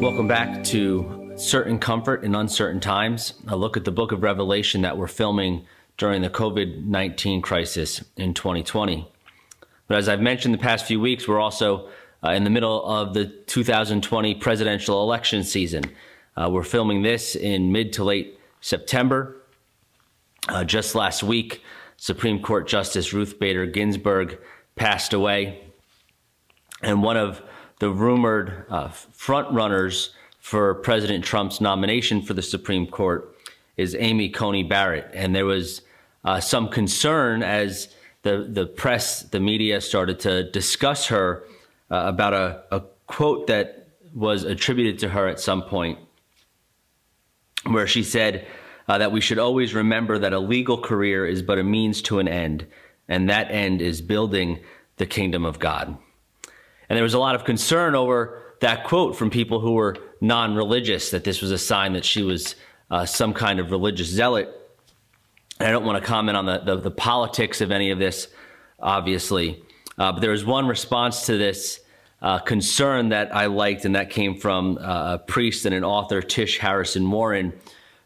Welcome back to Certain Comfort in Uncertain Times, a look at the book of Revelation that we're filming during the COVID 19 crisis in 2020. But as I've mentioned the past few weeks, we're also uh, in the middle of the 2020 presidential election season. Uh, we're filming this in mid to late September. Uh, just last week, Supreme Court Justice Ruth Bader Ginsburg passed away. And one of the rumored uh, front runners for President Trump's nomination for the Supreme Court is Amy Coney Barrett. And there was uh, some concern as the, the press, the media started to discuss her uh, about a, a quote that was attributed to her at some point, where she said uh, that we should always remember that a legal career is but a means to an end, and that end is building the kingdom of God. And there was a lot of concern over that quote from people who were non religious, that this was a sign that she was uh, some kind of religious zealot. And I don't want to comment on the, the, the politics of any of this, obviously. Uh, but there was one response to this uh, concern that I liked, and that came from uh, a priest and an author, Tish Harrison Warren,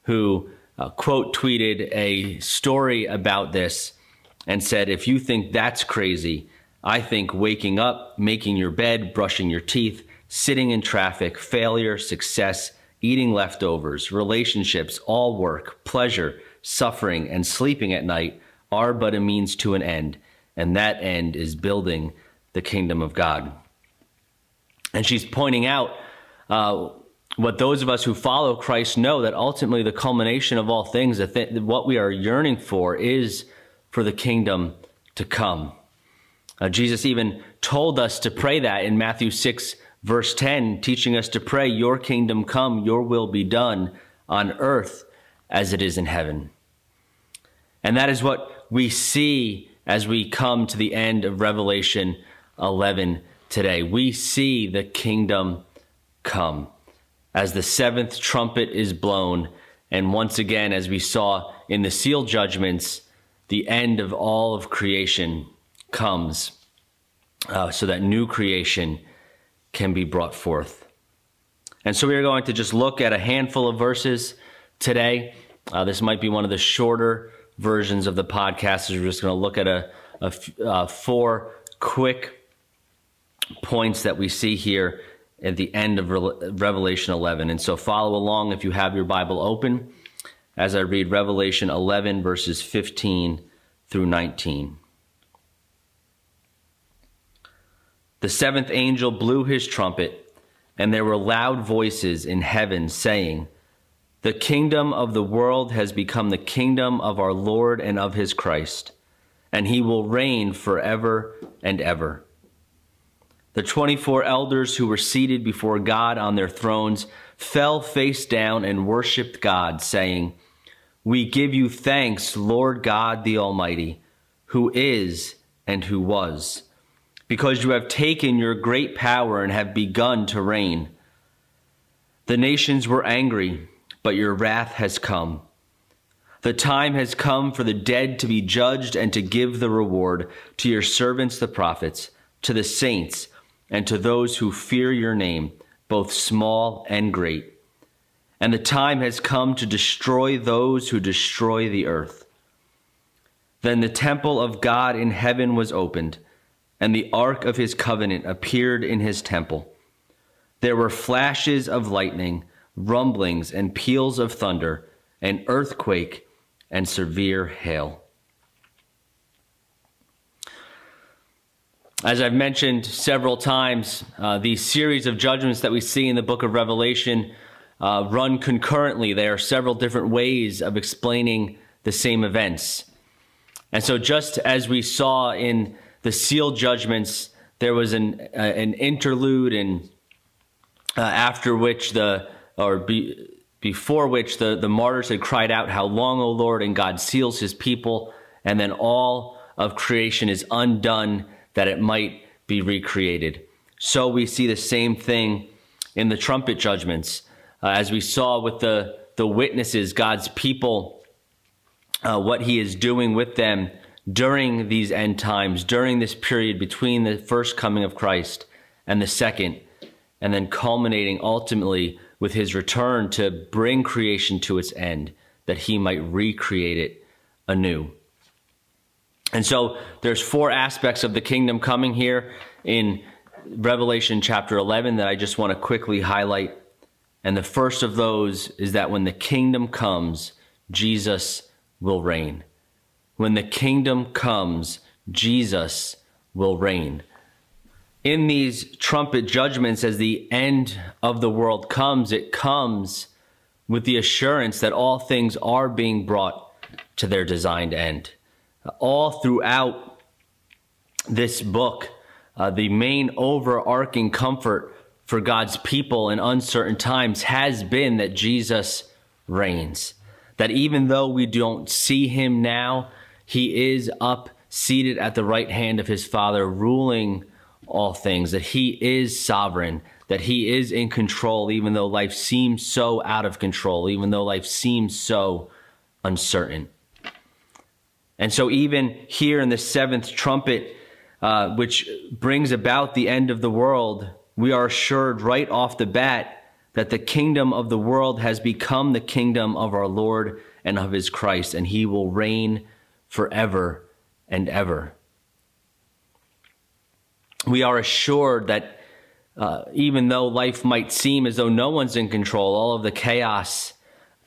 who uh, quote tweeted a story about this and said, If you think that's crazy, I think waking up, making your bed, brushing your teeth, sitting in traffic, failure, success, eating leftovers, relationships, all work, pleasure, suffering, and sleeping at night are but a means to an end, and that end is building the kingdom of God. And she's pointing out uh, what those of us who follow Christ know that ultimately the culmination of all things, what we are yearning for, is for the kingdom to come. Uh, Jesus even told us to pray that in Matthew 6, verse 10, teaching us to pray, Your kingdom come, your will be done on earth as it is in heaven. And that is what we see as we come to the end of Revelation 11 today. We see the kingdom come as the seventh trumpet is blown. And once again, as we saw in the seal judgments, the end of all of creation comes uh, so that new creation can be brought forth. And so we are going to just look at a handful of verses today. Uh, this might be one of the shorter versions of the podcast. As we're just going to look at a, a uh, four quick points that we see here at the end of Re- Revelation 11. And so follow along if you have your Bible open as I read Revelation 11, verses 15 through 19. The seventh angel blew his trumpet, and there were loud voices in heaven saying, The kingdom of the world has become the kingdom of our Lord and of his Christ, and he will reign forever and ever. The 24 elders who were seated before God on their thrones fell face down and worshiped God, saying, We give you thanks, Lord God the Almighty, who is and who was because you have taken your great power and have begun to reign. The nations were angry, but your wrath has come. The time has come for the dead to be judged and to give the reward to your servants the prophets, to the saints, and to those who fear your name, both small and great. And the time has come to destroy those who destroy the earth. Then the temple of God in heaven was opened and the ark of his covenant appeared in his temple. There were flashes of lightning, rumblings, and peals of thunder, an earthquake, and severe hail. As I've mentioned several times, uh, these series of judgments that we see in the book of Revelation uh, run concurrently. There are several different ways of explaining the same events. And so, just as we saw in the seal judgments, there was an uh, an interlude, and uh, after which the or be, before which the the martyrs had cried out, "How long, O Lord?" And God seals His people, and then all of creation is undone that it might be recreated. So we see the same thing in the trumpet judgments, uh, as we saw with the the witnesses, God's people, uh, what He is doing with them during these end times, during this period between the first coming of Christ and the second, and then culminating ultimately with his return to bring creation to its end, that he might recreate it anew. And so there's four aspects of the kingdom coming here in Revelation chapter 11 that I just want to quickly highlight. And the first of those is that when the kingdom comes, Jesus will reign. When the kingdom comes, Jesus will reign. In these trumpet judgments, as the end of the world comes, it comes with the assurance that all things are being brought to their designed end. All throughout this book, uh, the main overarching comfort for God's people in uncertain times has been that Jesus reigns. That even though we don't see him now, he is up seated at the right hand of his Father, ruling all things, that he is sovereign, that he is in control, even though life seems so out of control, even though life seems so uncertain. And so, even here in the seventh trumpet, uh, which brings about the end of the world, we are assured right off the bat that the kingdom of the world has become the kingdom of our Lord and of his Christ, and he will reign forever and ever. We are assured that uh, even though life might seem as though no one's in control, all of the chaos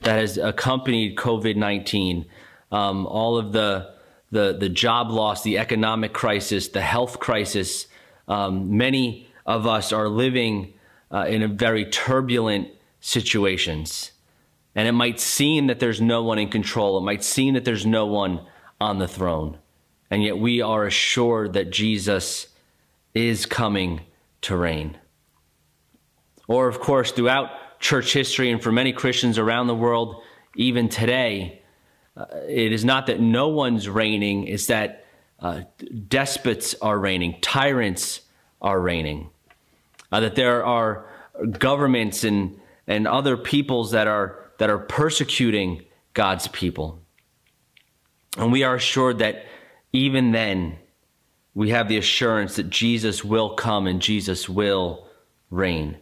that has accompanied COVID 19, um, all of the the, the job loss, the economic crisis, the health crisis. Um, many of us are living uh, in very turbulent situations. And it might seem that there's no one in control. It might seem that there's no one on the throne. And yet we are assured that Jesus is coming to reign. Or, of course, throughout church history and for many Christians around the world, even today, uh, it is not that no one's reigning, it's that uh, despots are reigning, tyrants are reigning, uh, that there are governments and, and other peoples that are, that are persecuting God's people. And we are assured that even then, we have the assurance that Jesus will come and Jesus will reign.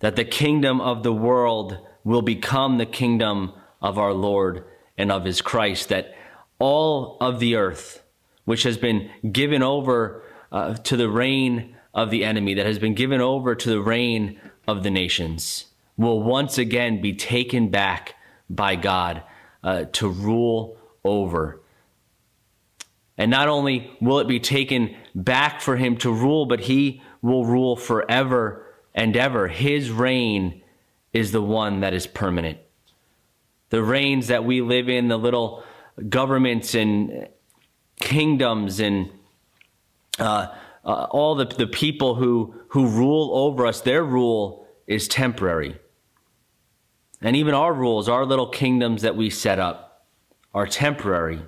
That the kingdom of the world will become the kingdom of our Lord and of his Christ, that all of the earth, which has been given over uh, to the reign of the enemy, that has been given over to the reign of the nations, will once again be taken back by God uh, to rule over. And not only will it be taken back for him to rule, but he will rule forever and ever. His reign is the one that is permanent the reigns that we live in, the little governments and kingdoms and uh, uh, all the, the people who, who rule over us, their rule is temporary. And even our rules, our little kingdoms that we set up, are temporary.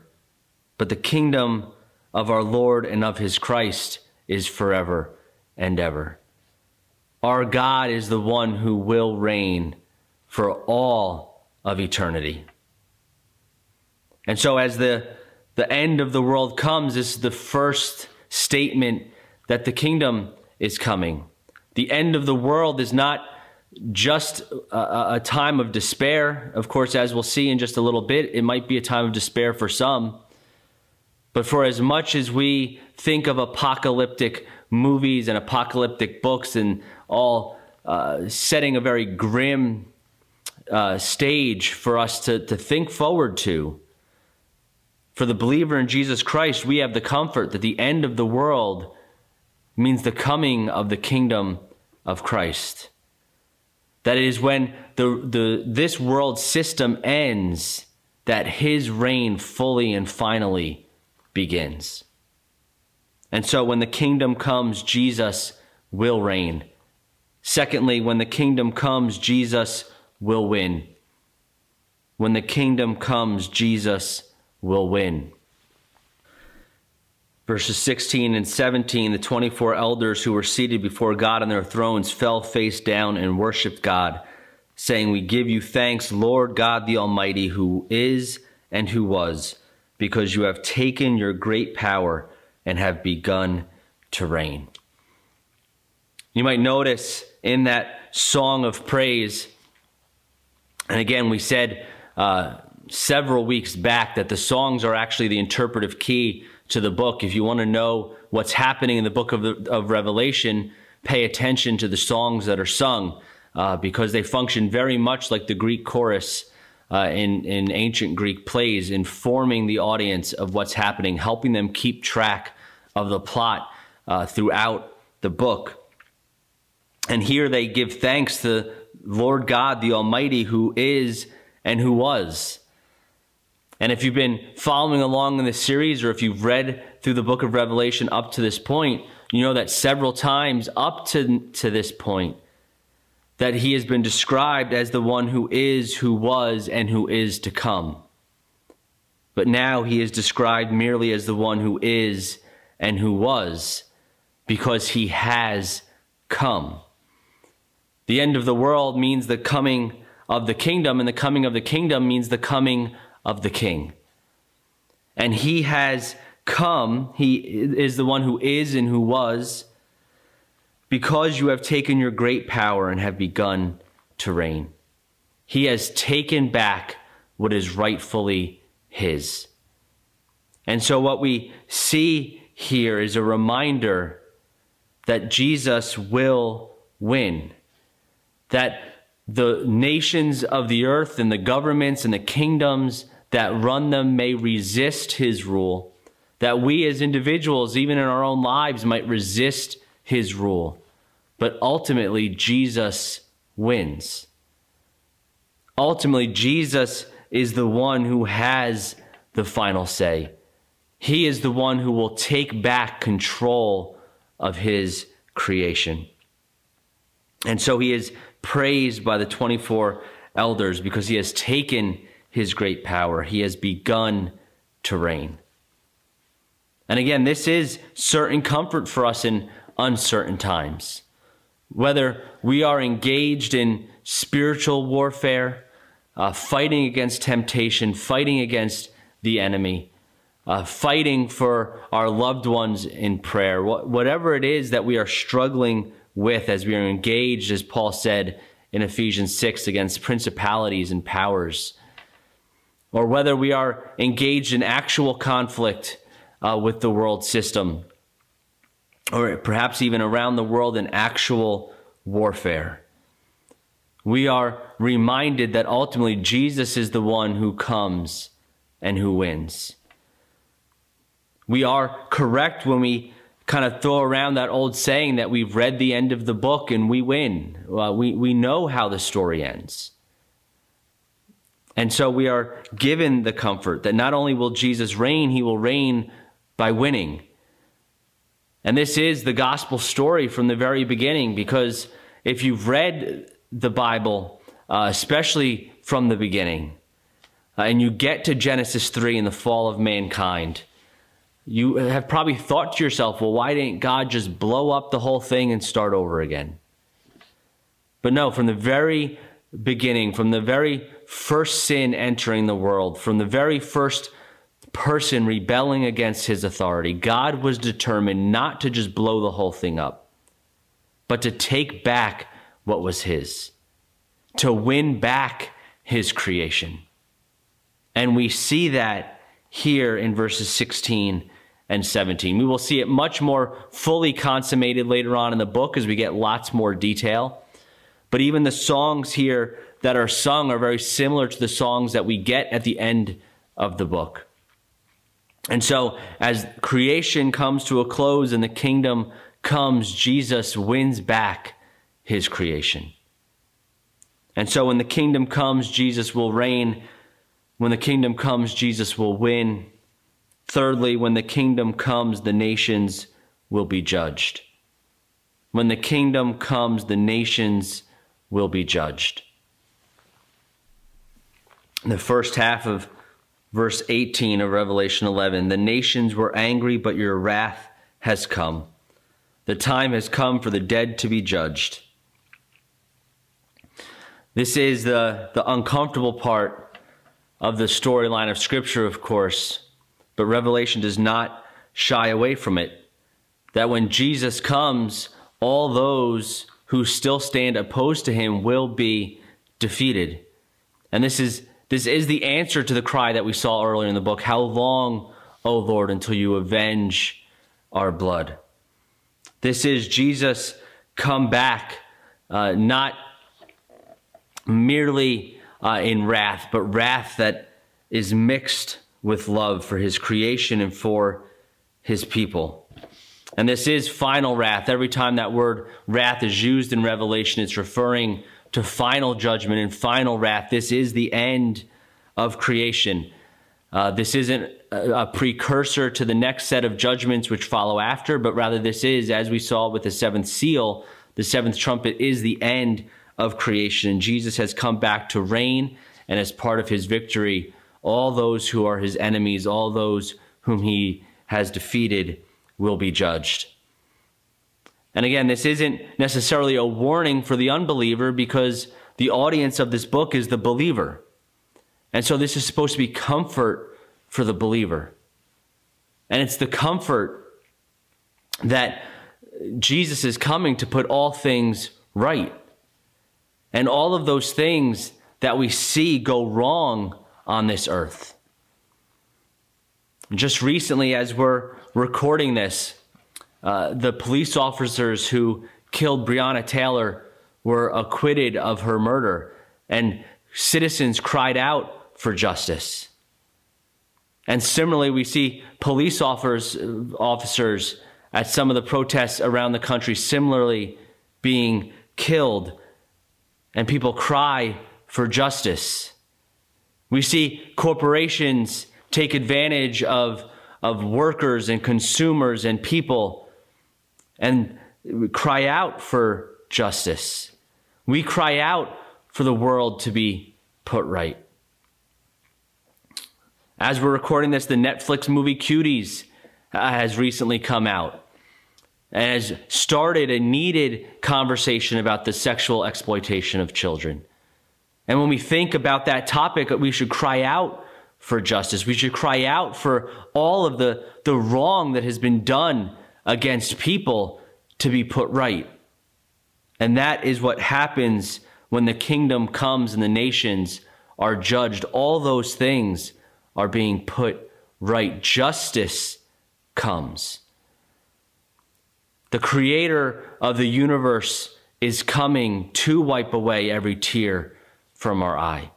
But the kingdom of our Lord and of his Christ is forever and ever. Our God is the one who will reign for all of eternity. And so, as the, the end of the world comes, this is the first statement that the kingdom is coming. The end of the world is not just a, a, time of despair. Of course, as we'll see in just a little bit, it might be a time of despair for some. But for as much as we think of apocalyptic movies and apocalyptic books and all uh, setting a very grim uh, stage for us to, to think forward to. For the believer in Jesus Christ, we have the comfort that the end of the world means the coming of the kingdom of Christ. That it is when the, the, this world system ends that his reign fully and finally begins. And so when the kingdom comes, Jesus will reign. Secondly, when the kingdom comes, Jesus will win. When the kingdom comes, Jesus will win. Verses 16 and 17 the 24 elders who were seated before God on their thrones fell face down and worshiped God, saying, We give you thanks, Lord God the Almighty, who is and who was, because you have taken your great power and have begun to reign. You might notice in that song of praise. And again, we said uh, several weeks back that the songs are actually the interpretive key to the book. If you want to know what's happening in the book of, the, of Revelation, pay attention to the songs that are sung uh, because they function very much like the Greek chorus uh, in, in ancient Greek plays, informing the audience of what's happening, helping them keep track of the plot uh, throughout the book. And here they give thanks to Lord God, the Almighty, who is and who was. And if you've been following along in this series, or if you've read through the book of Revelation up to this point, you know that several times up to, to this point, that he has been described as the one who is, who was, and who is to come. But now he is described merely as the one who is and who was, because he has come. The end of the world means the coming of the kingdom, and the coming of the kingdom means the coming of the king. And he has come, he is the one who is and who was, because you have taken your great power and have begun to reign. He has taken back what is rightfully his. And so, what we see here is a reminder that Jesus will win, that the nations of the earth and the governments and the kingdoms that run them may resist his rule, that we as individuals, even in our own lives, might resist his rule. But ultimately, Jesus wins. Ultimately, Jesus is the one who has the final say. He is the one who will take back control of his creation. And so he is praised by the 24 elders because he has taken his great power. He has begun to reign. And again, this is certain comfort for us in uncertain times. Whether we are engaged in spiritual warfare, uh, fighting against temptation, fighting against the enemy, uh, fighting for our loved ones in prayer, wh- whatever it is that we are struggling with as we are engaged, as Paul said in Ephesians 6, against principalities and powers, or whether we are engaged in actual conflict uh, with the world system, or perhaps even around the world in actual warfare. We are reminded that ultimately Jesus is the one who comes and who wins. We are correct when we kind of throw around that old saying that we've read the end of the book and we win. Well, we, we know how the story ends. And so we are given the comfort that not only will Jesus reign, he will reign by winning. And this is the gospel story from the very beginning because if you've read the Bible, uh, especially from the beginning, uh, and you get to Genesis 3 in the fall of mankind, you have probably thought to yourself, well, why didn't God just blow up the whole thing and start over again? But no, from the very beginning, from the very first sin entering the world, from the very first person rebelling against his authority, God was determined not to just blow the whole thing up, but to take back what was his, to win back his creation. And we see that here in verses 16 and 17. We will see it much more fully consummated later on in the book as we get lots more detail. But even the songs here that are sung are very similar to the songs that we get at the end of the book. And so, as creation comes to a close and the kingdom comes, Jesus wins back his creation. And so, when the kingdom comes, Jesus will reign. When the kingdom comes, Jesus will win. Thirdly, when the kingdom comes, the nations will be judged. When the kingdom comes, the nations will be judged. The first half of verse 18 of Revelation 11 the nations were angry, but your wrath has come. The time has come for the dead to be judged. This is the, the uncomfortable part of the storyline of Scripture, of course but Revelation does not shy away from it. That when Jesus comes, all those who still stand opposed to him will be defeated. And this is this is the answer to the cry that we saw earlier in the book. How long, O Lord, until you avenge our blood? This is Jesus come back, uh, not merely uh, in wrath, but wrath that is mixed with love for his creation and for his people. And this is final wrath. Every time that word wrath is used in Revelation, it's referring to final judgment and final wrath. This is the end of creation. Uh, this isn't a, precursor to the next set of judgments which follow after, but rather this is, as we saw with the seventh seal, the seventh trumpet is the end of creation. And Jesus has come back to reign, and as part of his victory, all those who are his enemies, all those whom he has defeated, will be judged. And again, this isn't necessarily a warning for the unbeliever because the audience of this book is the believer. And so this is supposed to be comfort for the believer. And it's the comfort that Jesus is coming to put all things right. And all of those things that we see go wrong on this earth. Just recently, as we're recording this, uh, the police officers who killed Breonna Taylor were acquitted of her murder, and citizens cried out for justice. And similarly, we see police officers, officers at some of the protests around the country similarly being killed, and people cry for justice. We see corporations take advantage of, of workers and consumers and people and cry out for justice. We cry out for the world to be put right. As we're recording this, the Netflix movie Cuties uh, has recently come out and has started a needed conversation about the sexual exploitation of children. And when we think about that topic, we should cry out for justice. We should cry out for all of the, the wrong that has been done against people to be put right. And that is what happens when the kingdom comes and the nations are judged. All those things are being put right. Justice comes. The creator of the universe is coming to wipe away every tear from our eye.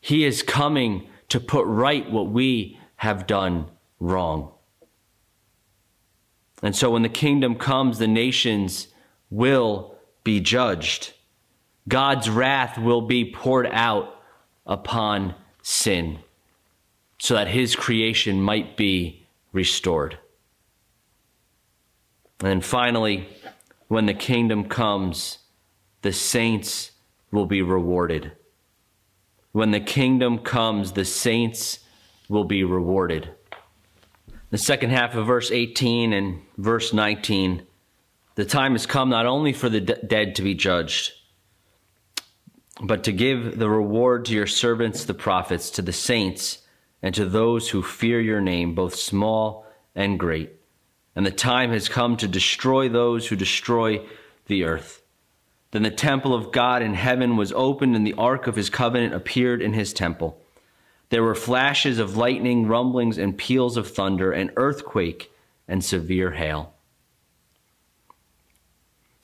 He is coming to put right what we have done wrong. And so when the kingdom comes, the nations will be judged. God's wrath will be poured out upon sin so that his creation might be restored. And finally, when the kingdom comes, the saints will be rewarded. When the kingdom comes, the saints will be rewarded. The second half of verse 18 and verse 19 the time has come not only for the de- dead to be judged, but to give the reward to your servants, the prophets, to the saints, and to those who fear your name, both small and great. And the time has come to destroy those who destroy the earth. Then the temple of God in heaven was opened, and the ark of his covenant appeared in his temple. There were flashes of lightning, rumblings, and peals of thunder, an earthquake, and severe hail.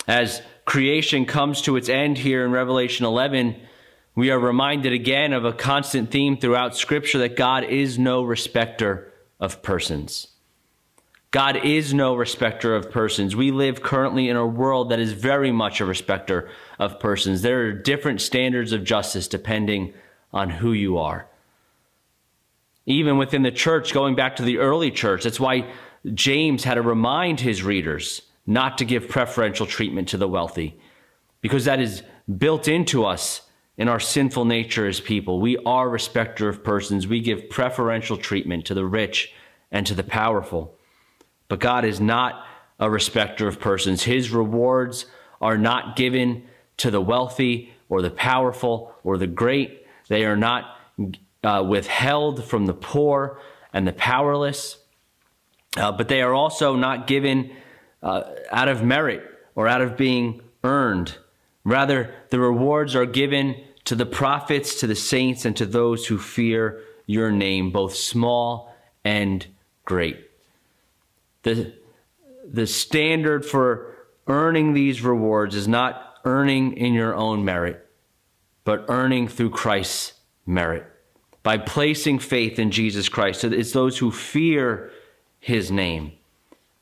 As creation comes to its end here in Revelation 11, we are reminded again of a constant theme throughout Scripture that God is no respecter of persons. God is no respecter of persons. We live currently in a world that is very much a respecter of persons. There are different standards of justice depending on who you are. Even within the church, going back to the early church, that's why James had to remind his readers not to give preferential treatment to the wealthy, because that is built into us in our sinful nature as people. We are respecter of persons. We give preferential treatment to the rich and to the powerful. But God is not a respecter of persons. His rewards are not given to the wealthy or the powerful or the great. They are not uh, withheld from the poor and the powerless. Uh, but they are also not given uh, out of merit or out of being earned. Rather, the rewards are given to the prophets, to the saints, and to those who fear your name, both small and great. The, the standard for earning these rewards is not earning in your own merit, but earning through Christ's merit. By placing faith in Jesus Christ, So it's those who fear his name,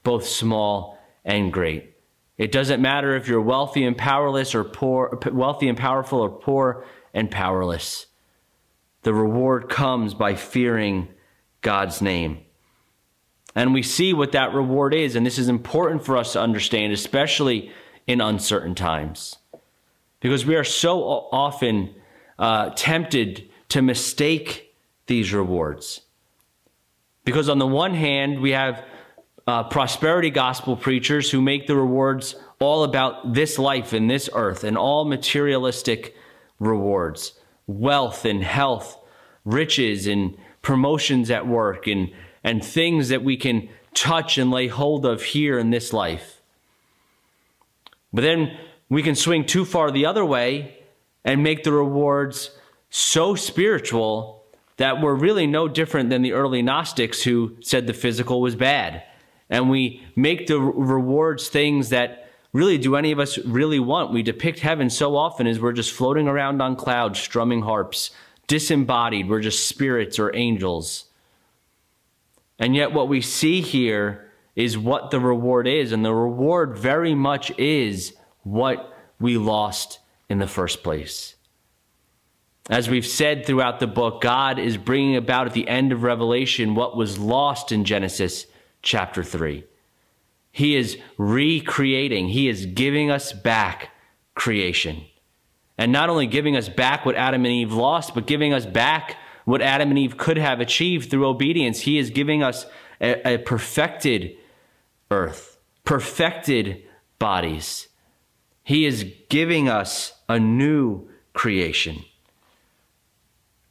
both small and great. It doesn't matter if you're wealthy and powerless or poor, wealthy and powerful or poor and powerless. The reward comes by fearing God's name. And we see what that reward is. And this is important for us to understand, especially in uncertain times. Because we are so often uh, tempted to mistake these rewards. Because on the one hand, we have uh, prosperity gospel preachers who make the rewards all about this life and this earth and all materialistic rewards wealth and health, riches and promotions at work, and, and things that we can touch and lay hold of here in this life. But then we can swing too far the other way and make the rewards so spiritual that we're really no different than the early Gnostics who said the physical was bad. And we make the rewards things that really do any of us really want? We depict heaven so often as we're just floating around on clouds, strumming harps, disembodied. We're just spirits or angels. And yet, what we see here is what the reward is. And the reward very much is what we lost in the first place. As we've said throughout the book, God is bringing about at the end of Revelation what was lost in Genesis chapter 3. He is recreating, He is giving us back creation. And not only giving us back what Adam and Eve lost, but giving us back what Adam and Eve could have achieved through obedience. He is giving us a, a perfected earth, perfected bodies. He is giving us a new creation.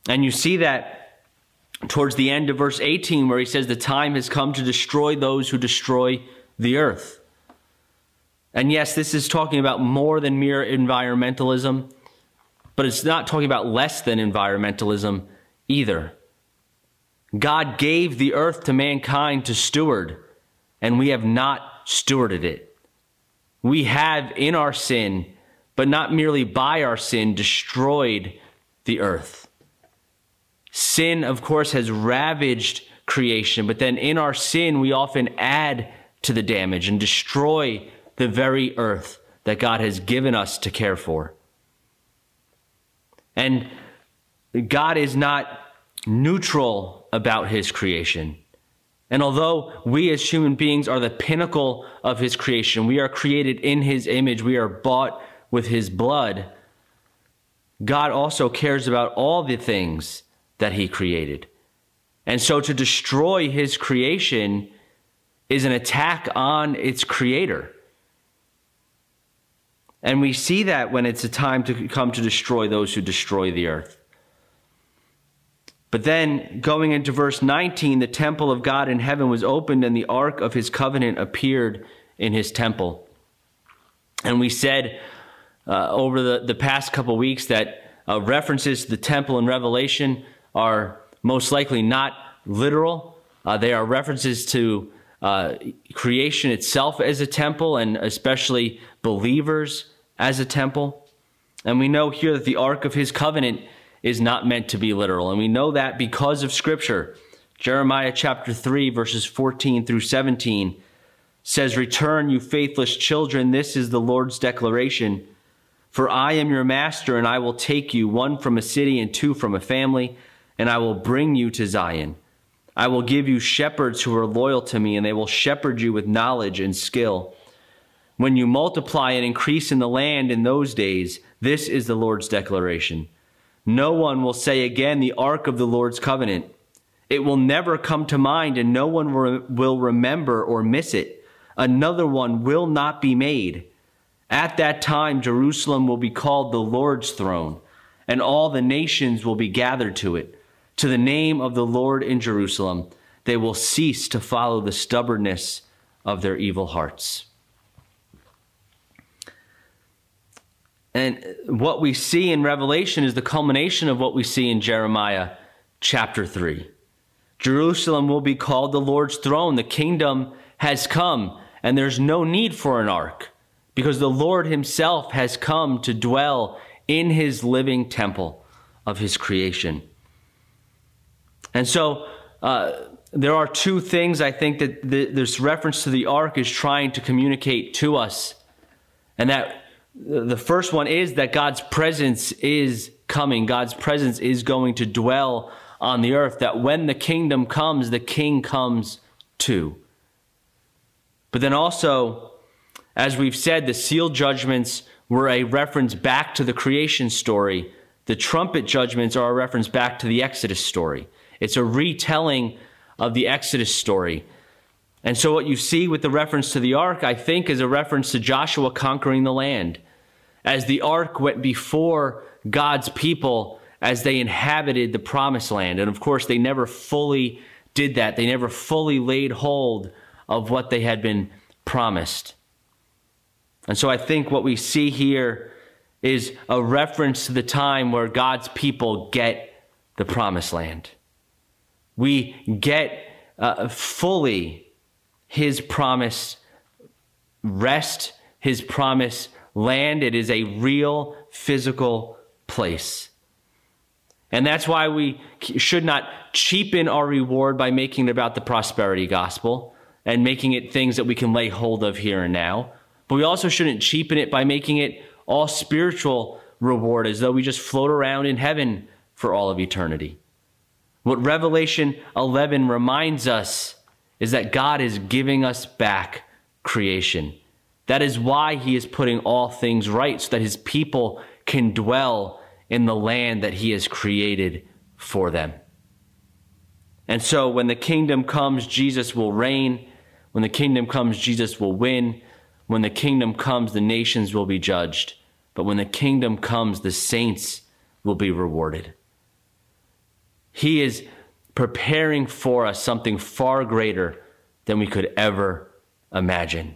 And you see that towards the end of verse 18, where he says, The time has come to destroy those who destroy the earth. And yes, this is talking about more than mere environmentalism, but it's not talking about less than environmentalism either. God gave the earth to mankind to steward, and we have not stewarded it. We have, in our sin, but not merely by our sin, destroyed the earth. Sin, of course, has ravaged creation, but then in our sin, we often add to the damage and destroy the very earth that God has given us to care for. And God is not neutral about his creation. And although we as human beings are the pinnacle of his creation, we are created in his image, we are bought with his blood, God also cares about all the things that he created. And so to destroy his creation is an attack on its creator. And we see that when it's a time to come to destroy those who destroy the earth. But then, going into verse 19, the temple of God in heaven was opened, and the ark of his covenant appeared in his temple. And we said uh, over the, the past couple weeks that uh, references to the temple in Revelation are most likely not literal. Uh, they are references to uh, creation itself as a temple and especially believers as a temple. And we know here that the Ark of His covenant is not meant to be literal. And we know that because of Scripture. Jeremiah chapter 3, verses 14 through 17 says, Return, you faithless children, this is the Lord's declaration. For I am your master, and I will take you, one from a city and two from a family, and I will bring you to Zion. I will give you shepherds who are loyal to me, and they will shepherd you with knowledge and skill. When you multiply and increase in the land in those days, this is the Lord's declaration. No one will say again the ark of the Lord's covenant. It will never come to mind, and no one will remember or miss it. Another one will not be made. At that time, Jerusalem will be called the Lord's throne, and all the nations will be gathered to it to the name of the Lord in Jerusalem, they will cease to follow the stubbornness of their evil hearts. And what we see in Revelation is the culmination of what we see in Jeremiah chapter 3. Jerusalem will be called the Lord's throne. The kingdom has come, and there's no need for an ark because the Lord himself has come to dwell in his living temple of his creation. And so uh, there are two things I think that the, this reference to the ark is trying to communicate to us. And that the first one is that God's presence is coming, God's presence is going to dwell on the earth, that when the kingdom comes, the king comes too. But then also, as we've said, the seal judgments were a reference back to the creation story. The trumpet judgments are a reference back to the Exodus story. It's a retelling of the Exodus story. And so, what you see with the reference to the ark, I think, is a reference to Joshua conquering the land. As the ark went before God's people as they inhabited the promised land. And of course, they never fully did that, they never fully laid hold of what they had been promised. And so, I think what we see here is a reference to the time where God's people get the promised land we get uh, fully his promise rest, his promise land. It is a real physical place. And that's why we should not cheapen our reward by making it about the prosperity gospel and making it things that we can lay hold of here and now. But we also shouldn't cheapen it by making it all spiritual reward as though we just float around in heaven for all of eternity. What Revelation 11 reminds us is that God is giving us back creation. That is why he is putting all things right so that his people can dwell in the land that he has created for them. And so when the kingdom comes, Jesus will reign. When the kingdom comes, Jesus will win. When the kingdom comes, the nations will be judged. But when the kingdom comes, the saints will be rewarded. He is preparing for us something far greater than we could ever imagine.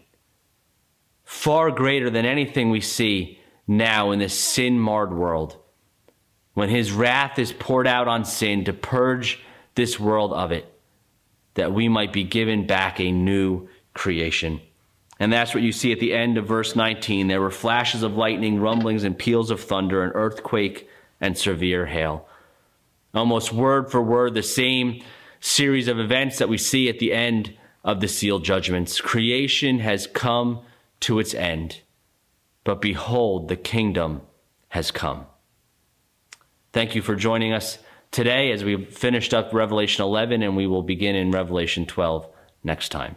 Far greater than anything we see now in this sin marred world. When his wrath is poured out on sin to purge this world of it, that we might be given back a new creation. And that's what you see at the end of verse 19. There were flashes of lightning, rumblings, and peals of thunder, an earthquake, and severe hail almost word for word, the same series of events that we see at the end of the seal judgments. Creation has come to its end, but behold, the kingdom has come. Thank you for joining us today as we've finished up Revelation 11 and we will begin in Revelation 12 next time.